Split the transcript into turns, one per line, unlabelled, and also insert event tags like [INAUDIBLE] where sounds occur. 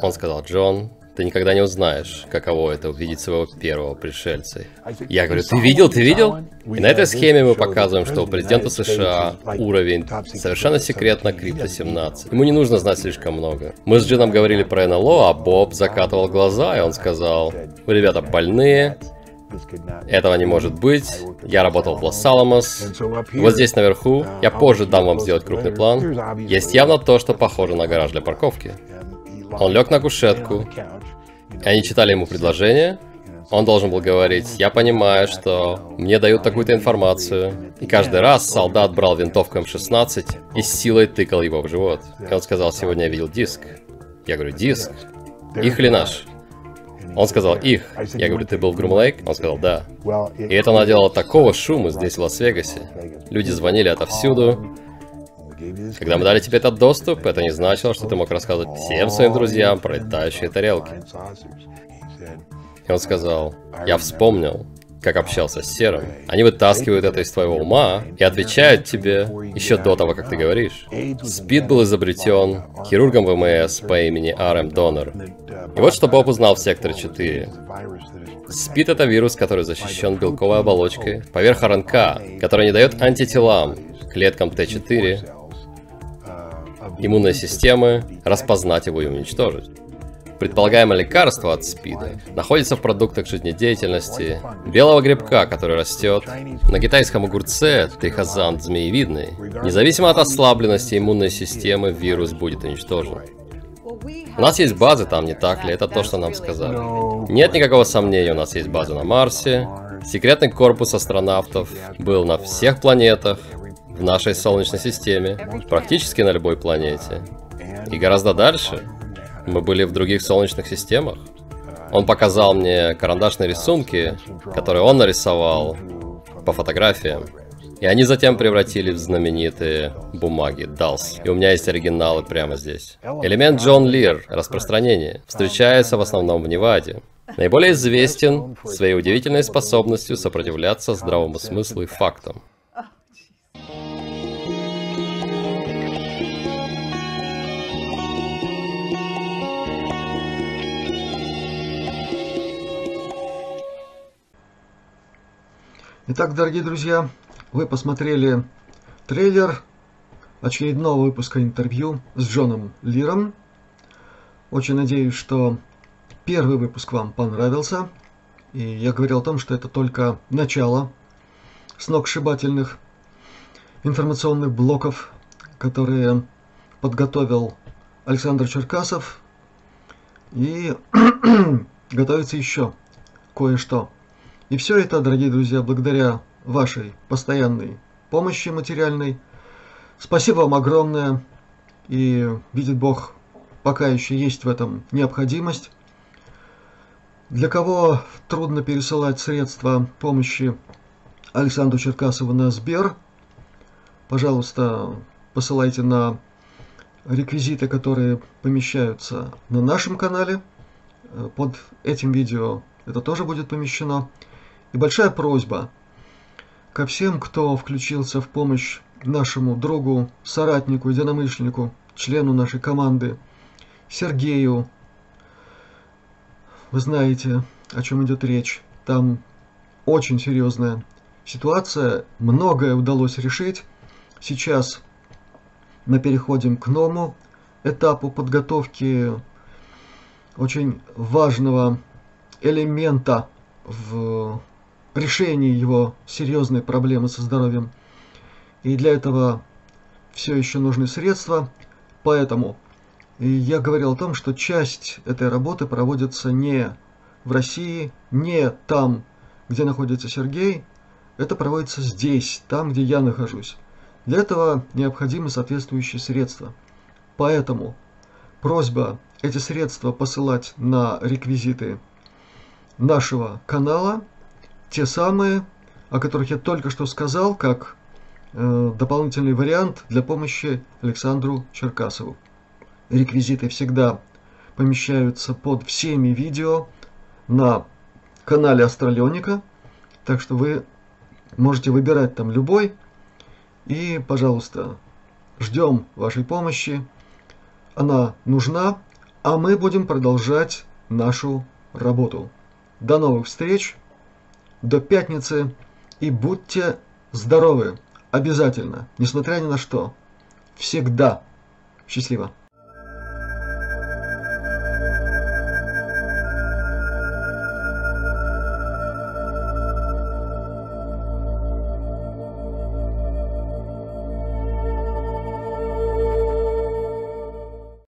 Он сказал, Джон, ты никогда не узнаешь, каково это увидеть своего первого пришельца. Я говорю, ты видел, ты видел? И на этой схеме мы показываем, что у президента США уровень совершенно секретно Крипто-17. Ему не нужно знать слишком много. Мы с Джином говорили про НЛО, а Боб закатывал глаза, и он сказал, вы, ребята, больные, этого не может быть. Я работал в Лос-Аламос. Вот здесь наверху, я позже дам вам сделать крупный план, есть явно то, что похоже на гараж для парковки. Он лег на кушетку, и они читали ему предложение. Он должен был говорить, я понимаю, что мне дают такую-то информацию. И каждый раз солдат брал винтовку М16 и с силой тыкал его в живот. И он сказал, сегодня я видел диск. Я говорю, диск? Их или наш? Он сказал, их. Я говорю, ты был в Грумлейк? Он сказал, да. И это наделало такого шума здесь, в Лас-Вегасе. Люди звонили отовсюду. Когда мы дали тебе этот доступ, это не значило, что ты мог рассказывать всем своим друзьям про летающие тарелки. И он сказал, я вспомнил, как общался с Серым. Они вытаскивают это из твоего ума и отвечают тебе еще до того, как ты говоришь. Спид был изобретен хирургом ВМС по имени Арем Донор. И вот что Боб узнал в Секторе 4. СПИД это вирус, который защищен белковой оболочкой поверх РНК, который не дает антителам, клеткам Т4, иммунной системы распознать его и уничтожить. Предполагаемое лекарство от СПИДа находится в продуктах жизнедеятельности белого грибка, который растет на китайском огурце трихозант змеевидный. Независимо от ослабленности иммунной системы, вирус будет уничтожен. У нас есть базы там, не так ли? Это то, что нам сказали. Нет никакого сомнения, у нас есть базы на Марсе. Секретный корпус астронавтов был на всех планетах, в нашей Солнечной системе, практически на любой планете. И гораздо дальше мы были в других солнечных системах. Он показал мне карандашные рисунки, которые он нарисовал по фотографиям. И они затем превратили в знаменитые бумаги DALS. И у меня есть оригиналы прямо здесь. Элемент Джон Лир, распространение, встречается в основном в Неваде. Наиболее известен своей удивительной способностью сопротивляться здравому смыслу и фактам.
Итак, дорогие друзья, вы посмотрели трейлер очередного выпуска интервью с Джоном Лиром. Очень надеюсь, что первый выпуск вам понравился. И я говорил о том, что это только начало сногсшибательных информационных блоков, которые подготовил Александр Черкасов. И [CLEARS THROAT] готовится еще кое-что. И все это, дорогие друзья, благодаря вашей постоянной помощи материальной. Спасибо вам огромное. И видит Бог, пока еще есть в этом необходимость. Для кого трудно пересылать средства помощи Александру Черкасову на Сбер, пожалуйста, посылайте на реквизиты, которые помещаются на нашем канале. Под этим видео это тоже будет помещено. И большая просьба ко всем, кто включился в помощь нашему другу, соратнику, единомышленнику, члену нашей команды, Сергею. Вы знаете, о чем идет речь. Там очень серьезная ситуация, многое удалось решить. Сейчас мы переходим к новому этапу подготовки очень важного элемента в решении его серьезной проблемы со здоровьем. И для этого все еще нужны средства. Поэтому я говорил о том, что часть этой работы проводится не в России, не там, где находится Сергей. Это проводится здесь, там, где я нахожусь. Для этого необходимы соответствующие средства. Поэтому просьба эти средства посылать на реквизиты нашего канала – те самые, о которых я только что сказал, как э, дополнительный вариант для помощи Александру Черкасову. Реквизиты всегда помещаются под всеми видео на канале Астралионика, так что вы можете выбирать там любой. И, пожалуйста, ждем вашей помощи. Она нужна, а мы будем продолжать нашу работу. До новых встреч, до пятницы и будьте здоровы, обязательно, несмотря ни на что. Всегда. Счастливо.